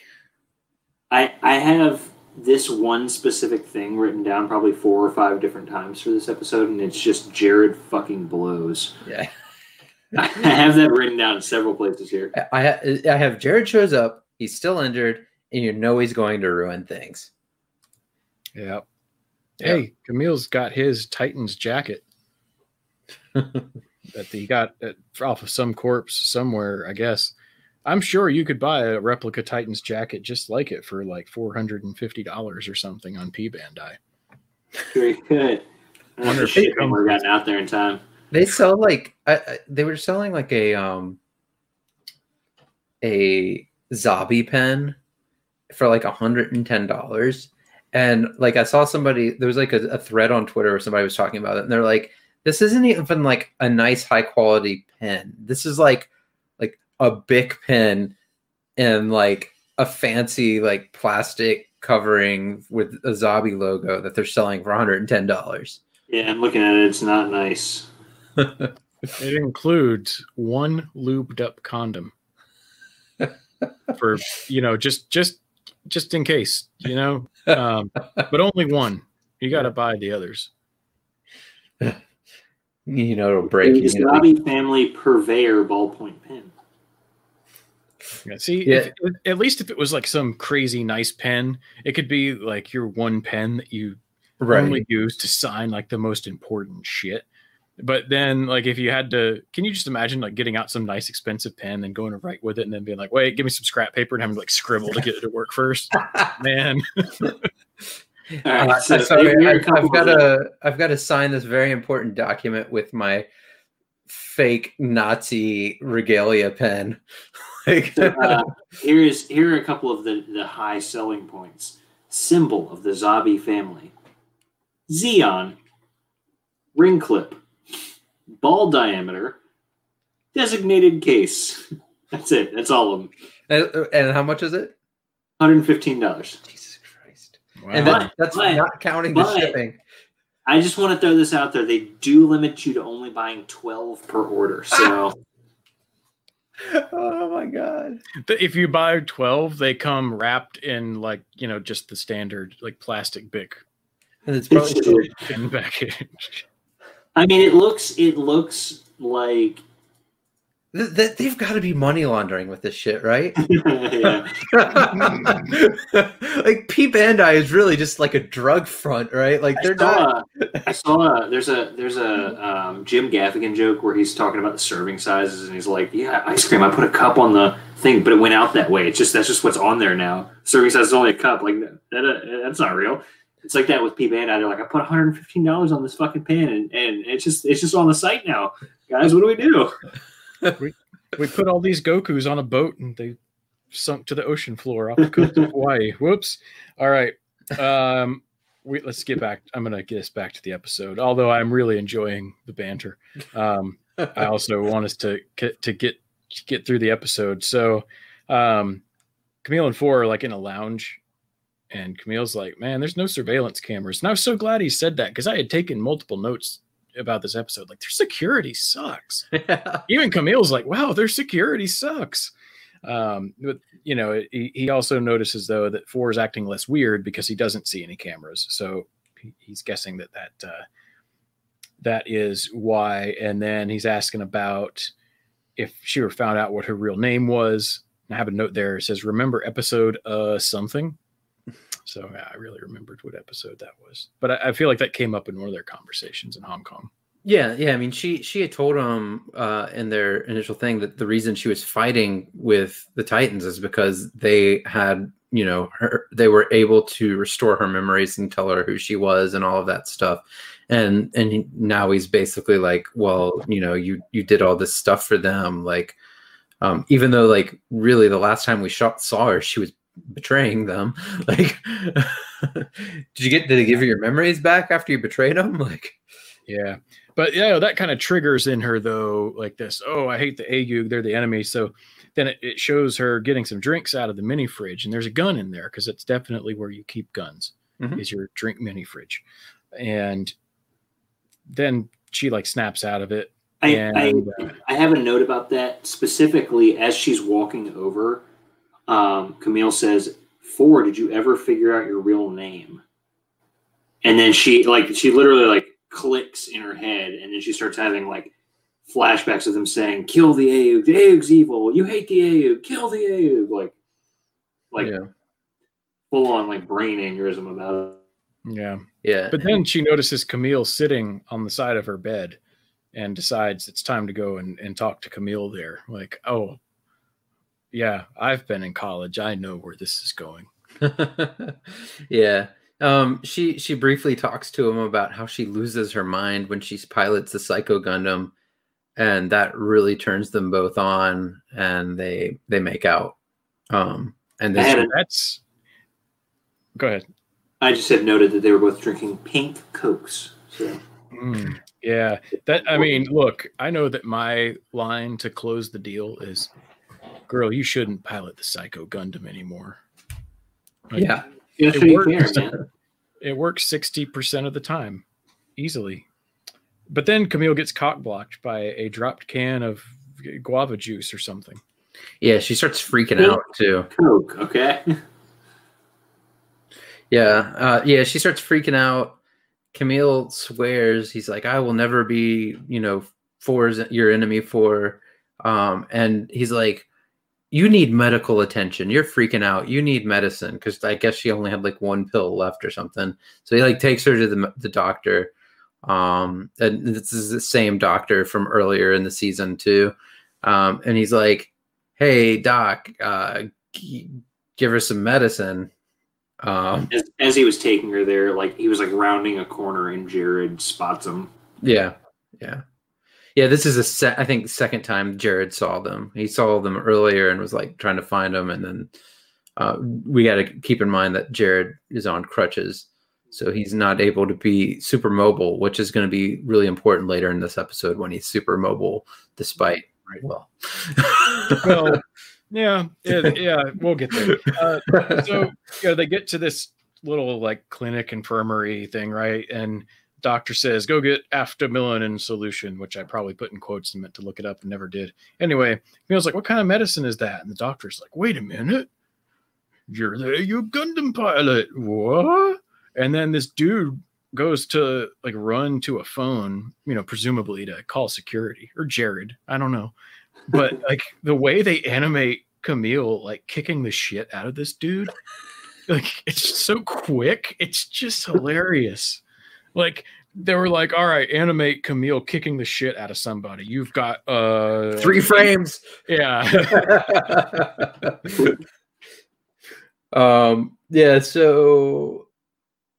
I I have this one specific thing written down probably four or five different times for this episode, and it's just Jared fucking blows. Yeah. [laughs] I have that written down in several places here. I I have Jared shows up. He's still injured, and you know he's going to ruin things. Yeah. Hey, Camille's got his Titans jacket [laughs] that he got at, off of some corpse somewhere, I guess. I'm sure you could buy a replica Titans jacket just like it for like four hundred and fifty dollars or something on P Bandai. Very good. I Wonder wonder if if it would gotten out there in time. They sell like I, I, they were selling like a um a Zabi pen for like hundred and ten dollars, and like I saw somebody there was like a, a thread on Twitter where somebody was talking about it, and they're like, "This isn't even like a nice high quality pen. This is like like a Bic pen and like a fancy like plastic covering with a Zabi logo that they're selling for one hundred and ten dollars." Yeah, I'm looking at it. It's not nice. [laughs] It includes one lubed up condom [laughs] for you know just just just in case you know, [laughs] um, but only one. You got to buy the others. [laughs] You know, it'll break. It's you know, Robbie Family Purveyor ballpoint pen. Yeah, see, Yeah. if, at least if it was like some crazy nice pen, it could be like your one pen that you right. only use to sign like the most important shit. But then, like, if you had to, can you just imagine like getting out some nice expensive pen and going to write with it, and then being like, "Wait, give me some scrap paper," and having to like scribble to get it to work first? [laughs] Man, [laughs] All right, Uh, so sorry, here are a I, couple I've got to I've got to sign this very important document with my fake Nazi regalia pen. [laughs] like, So, uh, here is here are a couple of the, the high selling points. Symbol of the Zabi family. Zeon. Ring clip. Ball diameter. Designated case. [laughs] That's it. That's all of them. and, and how much is it? $115. Jesus Christ! wow. And But- that, that's but- not counting the shipping. I just want to throw this out there. They do limit you to only buying 12 per order. Ah! So [laughs] Oh my god! If you buy twelve, they come wrapped in like you know just the standard like plastic bic And it's probably It's- [laughs] still- in package. I mean it looks it looks like th- th- they've got to be money laundering with this shit, right? [laughs] [laughs] like P Bandai is really just like a drug front, right? Like I they're saw, not. a- I saw a, there's a there's a um, Jim Gaffigan joke where he's talking about the serving sizes and he's like, yeah, ice cream. I put a cup on the thing, but it went out that way. It's just that's just what's on there now. Serving size is only a cup. Like that, uh, that's not real. It's like that with P Bandai. They're like, I put 115 dollars on this fucking pen, and, and it's just it's just on the site now, guys. What do we do? [laughs] We put all these Goku's on a boat and they sunk to the ocean floor off the coast of [laughs] Hawaii. Whoops. All right. Um, we, let's get back. I'm going to get us back to the episode. Although I'm really enjoying the banter. Um, I also [laughs] want us to get- to get get through the episode. So, um, Camille and Four are like in a lounge, and Camille's like, "Man, there's no surveillance cameras." And I was so glad he said that because I had taken multiple notes about this episode. Like, their security sucks. [laughs] Even Camille's like, "Wow, their security sucks." Um, but you know, he, he also notices though that Four is acting less weird because he doesn't see any cameras. So he's guessing that that uh, that is why. And then he's asking about if she were found out what her real name was. And I have a note there. It says, "Remember episode uh something." So yeah, I really remembered what episode that was. But I, I feel like that came up in one of their conversations in Hong Kong. Yeah, yeah. I mean, she she had told him uh, in their initial thing that the reason she was fighting with the Titans is because they had, you know, her they were able to restore her memories and tell her who she was and all of that stuff. And and he, now he's basically like, well, you know, you you did all this stuff for them, like, um, even though like really the last time we shot, saw her, she was betraying them. [laughs] Like, [laughs] did you get did they give you your memories back after you betrayed them? [laughs] Like. Yeah. But yeah, that kind of triggers in her though, like this, oh, I hate the Agu, they're the enemy. So then it, it shows her getting some drinks out of the mini fridge, and there's a gun in there because it's definitely where you keep guns, Mhm. is your drink mini fridge. And then she like snaps out of it. I, And, I, uh, I have a note about that specifically as she's walking over. Um, Camille says, Four, did you ever figure out your real name? And then she like she literally like clicks in her head, and then she starts having like flashbacks of them saying, "Kill the Aug. The Aug's evil. You hate the Aug. Kill the Aug." Like, like yeah. full on like brain aneurysm about it. Yeah. Yeah. But then she notices Camille sitting on the side of her bed and decides it's time to go and, and talk to Camille there. Like, oh, yeah, I've been in college. I know where this is going. [laughs] yeah. Um, she she briefly talks to him about how she loses her mind when she pilots the Psycho Gundam, and that really turns them both on, and they they make out. Um, and I this, a- That's go ahead. I just had noted that they were both drinking pink cokes. So Mm, yeah, that I mean, look, I know that my line to close the deal is, "Girl, you shouldn't pilot the Psycho Gundam anymore." Like, yeah, you It works. care, it works sixty percent of the time, easily. But then Camille gets cock blocked by a dropped can of guava juice or something. yeah. She starts freaking out too. Coke, okay. [laughs] Yeah, uh, yeah. She starts freaking out. Camille swears he's like, "I will never be, you know, for your enemy for," um, and he's like, "You need medical attention. You're freaking out. You need medicine." Because I guess she only had like one pill left or something. So he like takes her to the the doctor. Um, and this is the same doctor from earlier in the season too. Um, and he's like, "Hey, doc, uh, g- give her some medicine." Um, As, as he was taking her there, like he was like rounding a corner, and Jared spots him. Yeah, yeah, yeah. This is a set. I think second time Jared saw them. He saw them earlier and was like trying to find them, and then uh, we got to keep in mind that Jared is on crutches, so he's not able to be super mobile, which is going to be really important later in this episode when he's super mobile, despite well. [laughs] Well, yeah, yeah, yeah, we'll get there. Uh, so you know they get to this little like clinic infirmary thing right and doctor says go get aftamilin solution which i probably put in quotes and meant to look it up and never did. Anyway he was like what kind of medicine is that? And the doctor's like wait a minute. You're the you gundam pilot. What? And then this dude goes to like run to a phone you know presumably to call security or jared. I don't know. But [laughs] like the way they animate camille like kicking the shit out of this dude like it's so quick. It's just hilarious like they were like all right animate camille kicking the shit out of somebody you've got uh Three frames. yeah [laughs] um. Yeah. So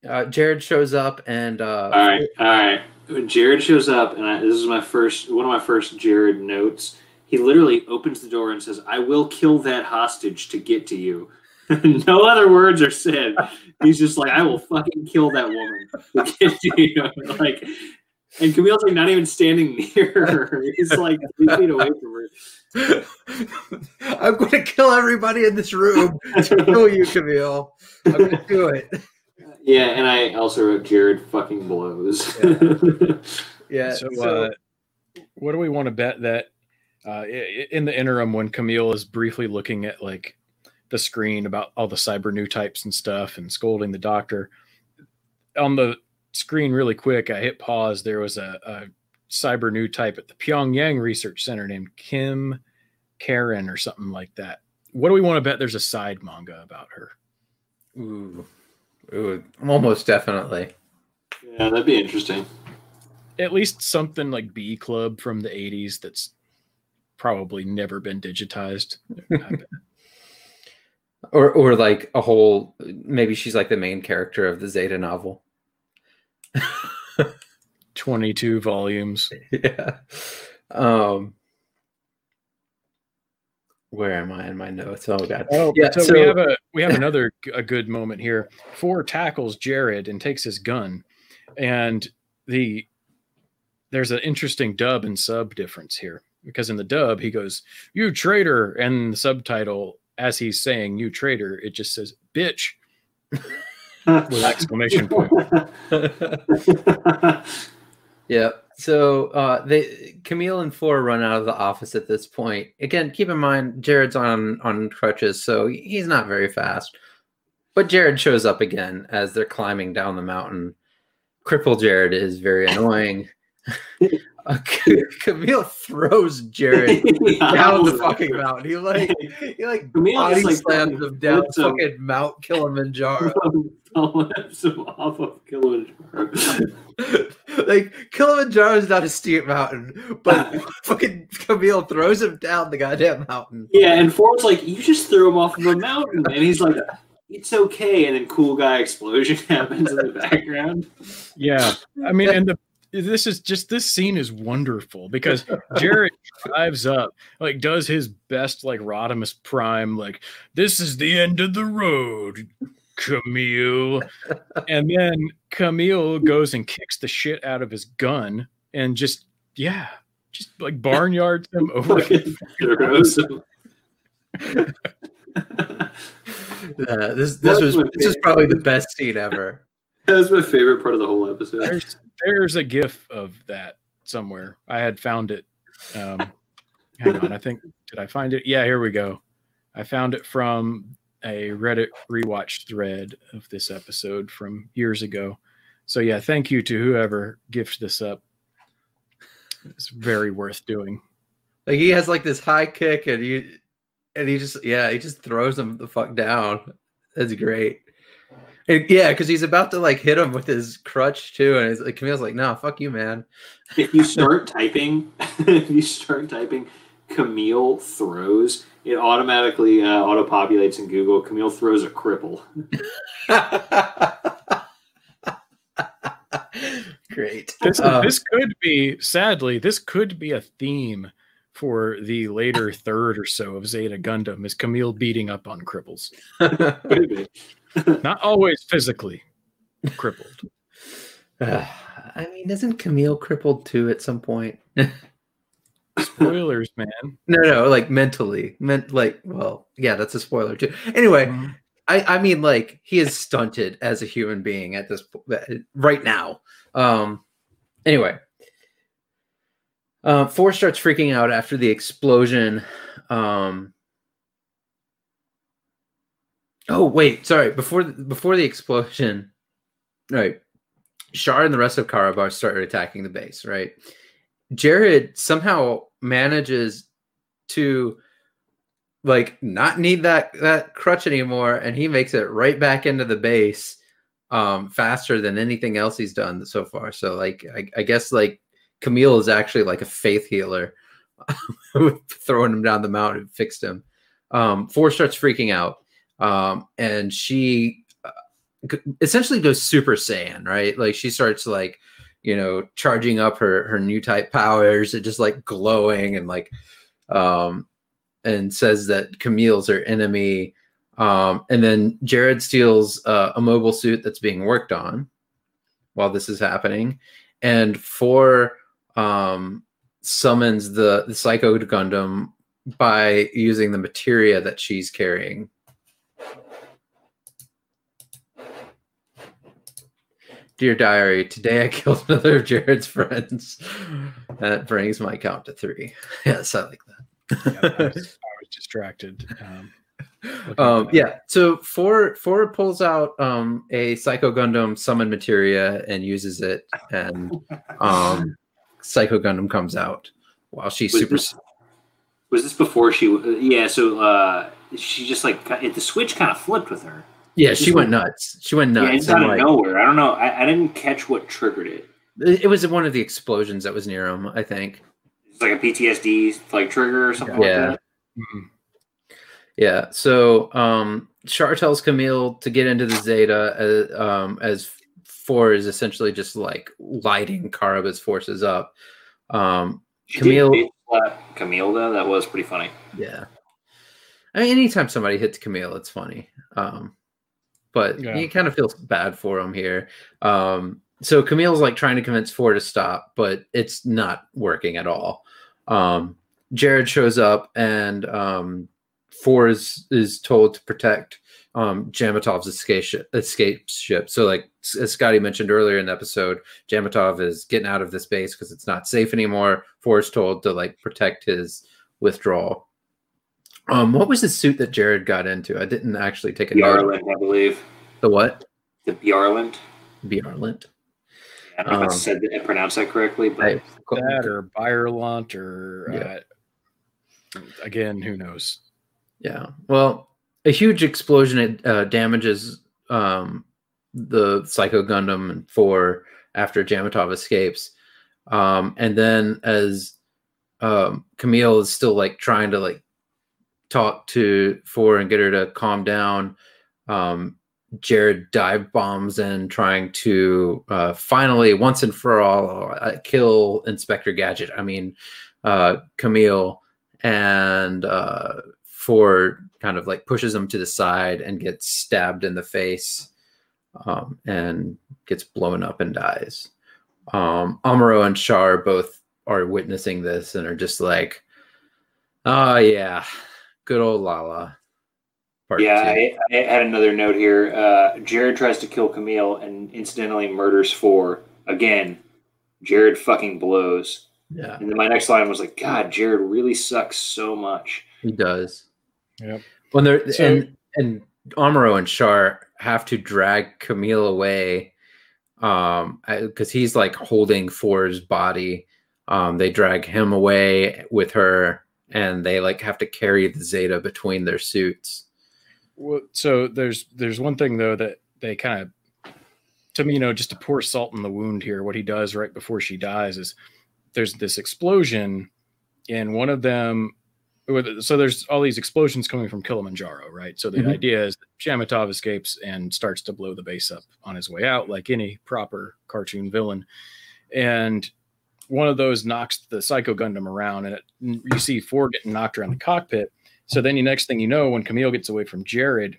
uh, Jared shows up and uh, All right, all right. When Jared shows up, and I, this is my first one of my first Jared notes. He literally opens the door and says, "I will kill that hostage to get to you." [laughs] no other words are said. He's just like, "I will fucking kill that woman [laughs] to get. Like, and Camille's like not even standing near [laughs] her. He's like three feet away from her. I'm going to kill everybody in this room to kill you, Camille. I'm going to do it. Yeah, and I also wrote Jared fucking blows. Yeah. so, uh, what do we want to bet that uh, in the interim when camille is briefly looking at like the screen about all the cyber new types and stuff and scolding the doctor on the screen really quick i hit pause there was a, a cyber new type at the pyongyang research center named kim karen or something like that what do we want to bet there's a side manga about her Ooh. Ooh, almost definitely. yeah, that'd be interesting. at least something like b club from the 80s that's probably never been digitized [laughs] I bet. Or, or like a whole, maybe she's like the main character of the Zeta novel. [laughs] 22 volumes. yeah. Um, where am I in my notes? Oh god. Oh, Yeah, so, so- we have a we have [laughs] another a good moment here. Four tackles Jared and takes his gun, and the there's an interesting dub and sub difference here because in the dub he goes "you traitor" and the subtitle as he's saying "you traitor" it just says "bitch" [laughs] with exclamation point. [laughs] Yeah. So uh, they Camille and Four run out of the office at this point. Again, keep in mind Jared's on on crutches, so he's not very fast. but Jared shows up again as they're climbing down the mountain. Cripple Jared is very annoying. [laughs] [laughs] Camille throws Jared [laughs] down the fucking mountain. He like [laughs] he like Camille body like, slams him down flips him. fucking Mount Kilimanjaro. Flips him off of Kilimanjaro. like Kilimanjaro is not a steep mountain, but fucking Camille throws him down the goddamn mountain. Yeah, and Four's like, you just threw him off of a mountain, and he's like, it's okay. And then cool guy explosion happens in the background. Yeah, I mean, and the this is just this scene is wonderful because [laughs] Jared drives up, like does his best like Rodimus Prime, like this is the end of the road, Camille, and then Camille goes and kicks the shit out of his gun and just yeah, just like barnyards him [laughs] over. Fucking. [laughs] Uh, this this That's was this is probably the best scene ever. That was my favorite part of the whole episode. There's there's a gif of that somewhere. I had found it. Um, hang on, I think did I find it? Yeah, here we go. I found it from a Reddit rewatch thread of this episode from years ago. So yeah, thank you to whoever gifted this up. It's very worth doing. Like he has like this high kick, and he and he just yeah he just throws him the fuck down. That's great. And, yeah, because he's about to like hit him with his crutch too, and like Camille's like, "No, fuck you, man." if you [laughs] start typing, [laughs] if you start typing Camille throws, it automatically uh, auto populates in Google. Camille throws a cripple. [laughs] Great. This Uh, this could be sadly this could be a theme for the later third or so of Zeta Gundam is Camille beating up on cripples. Maybe. [laughs] Not always physically crippled. [sighs] I mean, isn't Camille crippled too at some point? [laughs] Spoilers, man. No, no, like mentally, meant like, well, yeah, that's a spoiler too. Anyway, I, I mean, like he is stunted as a human being at this po- right now. Um, anyway, uh, Four starts freaking out after the explosion. Um, oh wait, sorry. Before before the explosion, [laughs] right? Char and the rest of Karaba started attacking the base. Right? Jared somehow manages to like not need that that crutch anymore and he makes it right back into the base um faster than anything else he's done so far so like i, I guess like camille is actually like a faith healer [laughs] throwing him down the mountain fixed him um four starts freaking out um and she uh, essentially goes super saiyan right like she starts like you know charging up her her new type powers and just like glowing and like um and says that Camille's her enemy. Um, and then Jared steals uh, a mobile suit that's being worked on while this is happening, and four um, summons the the Psycho Gundam by using the materia that she's carrying. Dear diary, today I [laughs] killed another of Jared's friends. That brings my count to three. [laughs] Yes, I like that. Yeah, I, was, [laughs] I was distracted. Um, um yeah so four four pulls out um a psycho gundam summon materia and uses it and um psycho gundam comes out while she Was super this, was this before she? Yeah. So uh, she just like it, the switch kind of flipped with her. Yeah she went nuts she went Yeah, nuts it's out of like, nowhere. I don't know. I, I didn't catch what triggered it. it was one of the explosions that was near him i think It's like a PTSD like trigger or something Yeah. like that. Mhm. yeah so um Char tells camille to get into the zeta as, um as four is essentially just like lighting karaba's forces up um She Camille- Camille though. That was pretty funny. Yeah. I mean, anytime somebody hits Camille, it's funny. Um, but Yeah. you kind of feel bad for him here. Um, so Camille's like trying to convince Four to stop, but it's not working at all. Um, Jared shows up and um, Four is, is told to protect um, Jamitov's escape ship, escape ship. So, like as Scotty mentioned earlier in the episode, Jamatov is getting out of this base because it's not safe anymore. Four is told to like protect his withdrawal. Um, what was the suit that Jared got into? I didn't actually take a note. Yarland, I believe. The what? The Yarland. Bjarlint. I don't know if I Um, said I pronounced that correctly, but I- that or Byerlunt or Yeah. uh, again, who knows? Yeah. Well, a huge explosion uh, damages um, the Psycho Gundam and four after Jamitov escapes, um, and then as um, Camille is still like trying to like talk to four and get her to calm down. Um, Jared dive bombs in, trying to uh, finally, once and for all, uh, kill Inspector Gadget. I mean, uh, Camille and uh, kind of like pushes him to the side and gets stabbed in the face um, and gets blown up and dies. Um, and Char both are witnessing this and are just like, oh, yeah, good old Lala. Part yeah, two. I, I had another note here. Uh, Jared tries to kill Camille and incidentally murders four. Again, Jared fucking blows. yeah, And then my next line was like, God, Jared really sucks so much. he does. Yep. When they're So- and and Amuro and Char have to drag Camille away, um, because he's like holding Four's body. Um, they drag him away with her, and they like have to carry the Zeta between their suits. Well, so there's there's one thing though that they kind of to me, you know, just to pour salt in the wound here, what he does right before she dies is there's this explosion, and one of them. So there's all these explosions coming from Kilimanjaro, right? So the Mhm. idea is Jamitov escapes and starts to blow the base up on his way out, like any proper cartoon villain. And one of those knocks the Psycho Gundam around, and it, you see four getting knocked around the cockpit. So then, the next thing you know, when Camille gets away from Jared,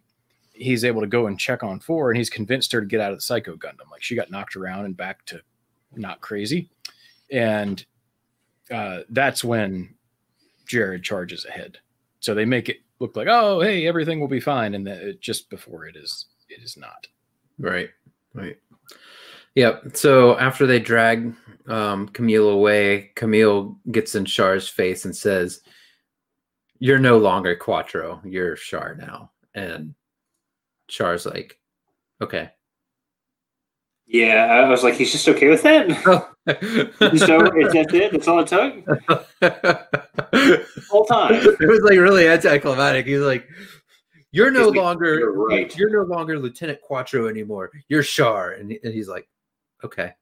he's able to go and check on four, and he's convinced her to get out of the Psycho Gundam. Like she got knocked around and back to not crazy, and uh, that's when Jared charges ahead. So they make it look like, oh, hey, everything will be fine, and that just before it is, it is not. Right. Right. Yep. So after they drag um, Camille away, Camille gets in Char's face and says, "You're no longer Quattro. You're Char now." And Char's like, "Okay." Yeah, I was like, he's just okay with that. [laughs] [laughs] Over, it's that's it. That's all it took. [laughs] Whole time. it was like really anticlimactic. He's like, "You're no longer "You're right." You're no longer Lieutenant Quattro anymore. You're Char." And, and he's like, "Okay."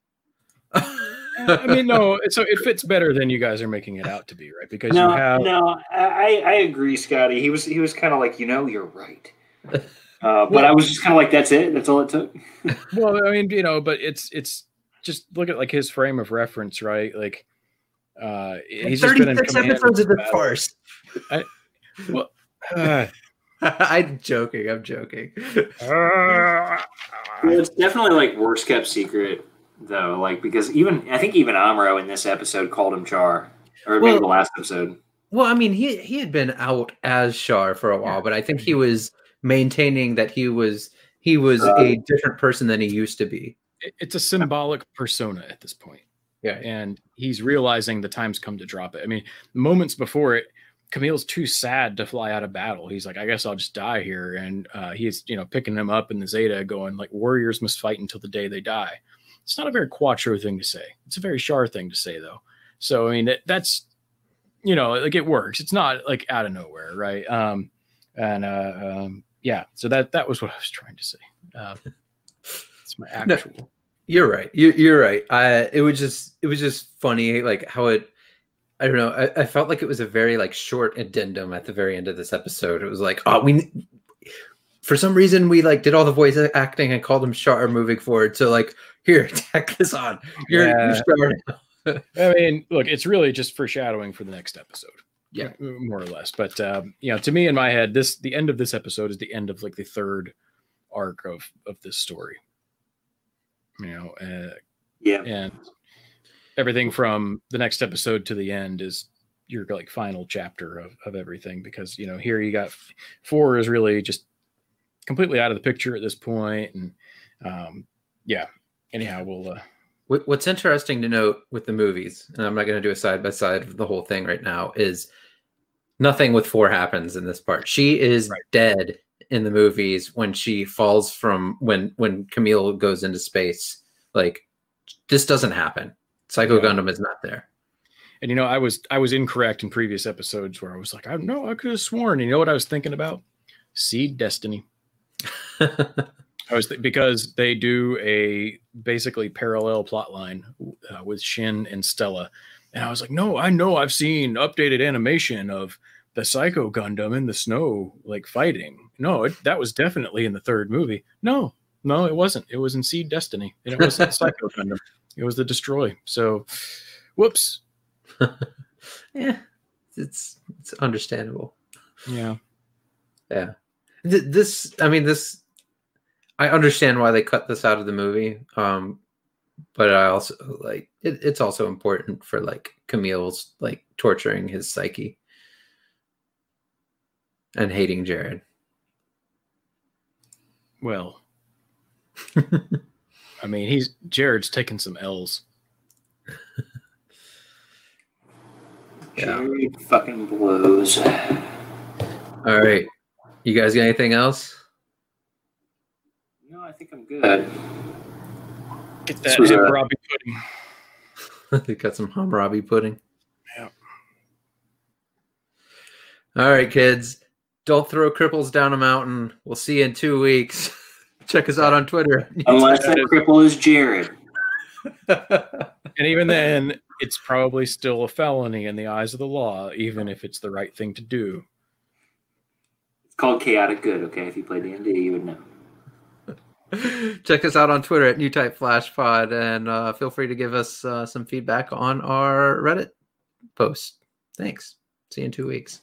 I mean, no, so it fits better than you guys are making it out to be, right? Because No, you have no, I, I agree, Scotty. He was he was kind of like, you know, you're right. [laughs] Uh, but I was just kind of like, that's it. That's all it took. [laughs] well, I mean, you know, but it's it's just look at like his frame of reference, right? Like uh he's just been in 36 command episodes of the battle. farce. Well, uh, [laughs] I'm joking. I'm joking. Well, it's definitely like worst kept secret though, like because even I think even Amuro in this episode called him Char, or maybe the last episode. Well, I mean, he he had been out as Char for a while, but I think he was maintaining that he was he was Uh, a different person than he used to be. it's a symbolic persona at this point. Yeah. and he's realizing the time's come to drop it. I mean, moments before it, Camille's too sad to fly out of battle. He's like, I guess I'll just die here. And uh, he's, you know, picking him up in the Zeta, going like, warriors must fight until the day they die. It's not a very Quattro thing to say. It's a very Char thing to say, though. So I mean, that, that's, you know, like it works. It's not like out of nowhere, right? Um, and uh, um, yeah, so that that was what I was trying to say. Uh, it's my No. actual. You're right. You, you're right. I it was just it was just funny like how it. I don't know. I, I felt like it was a very like short addendum at the very end of this episode. It was like, oh, we for some reason we like did all the voice acting and called him Char moving forward. So like here, [laughs] tack this on. You're, Yeah. you're Char. [laughs] I mean, look, it's really just foreshadowing for the next episode. Yeah. more or less. But um, you know, to me in my head, this the end of this episode is the end of like the third arc of of this story. You know, uh, Yeah, and everything from the next episode to the end is your like final chapter of, of everything because you know here you got four is really just completely out of the picture at this point and um yeah anyhow we'll uh What's interesting to note with the movies, and I'm not going to do a side by side of the whole thing right now, is nothing with four happens in this part. She is Right. dead in the movies when she falls from when when Camille goes into space. Like this doesn't happen. Psycho Yeah. Gundam is not there. And you know, I was I was incorrect in previous episodes where I was like, I know I could have sworn. You know what I was thinking about? Seed Destiny. [laughs] I was th- because they do a basically parallel plot line uh, with Shinn and Stella, and I was like, no, I know I've seen updated animation of the Psycho Gundam in the snow, like fighting. No, it, that was definitely in the third movie. No, no, it wasn't. It was in Seed Destiny, and it wasn't Psycho [laughs] Gundam. It was the Destroy. So, whoops. [laughs] yeah, it's it's understandable. Yeah. Yeah, Th- this I mean this. I understand why they cut this out of the movie, um, but I also like it, it's also important for like Camille's like torturing his psyche and hating Jared. Well, [laughs] I mean, he's Jared's taking some L's. Yeah. Jerry fucking blows. All right, you guys got anything else? No, I think I'm good. Get that was a- uh, Hammurabi pudding. [laughs] they got some Hammurabi pudding. Yeah. All right, kids. Don't throw cripples down a mountain. We'll see you in two weeks. [laughs] Check us out on Twitter. [laughs] Unless that cripple is Jared. And even then, it's probably still a felony in the eyes of the law, even if it's the right thing to do. Called chaotic good. Okay, if you play D and D, you would know. [laughs] Check us out on Twitter at New Type Flash Pod, and uh, feel free to give us uh, some feedback on our Reddit post. Thanks. See you in two weeks.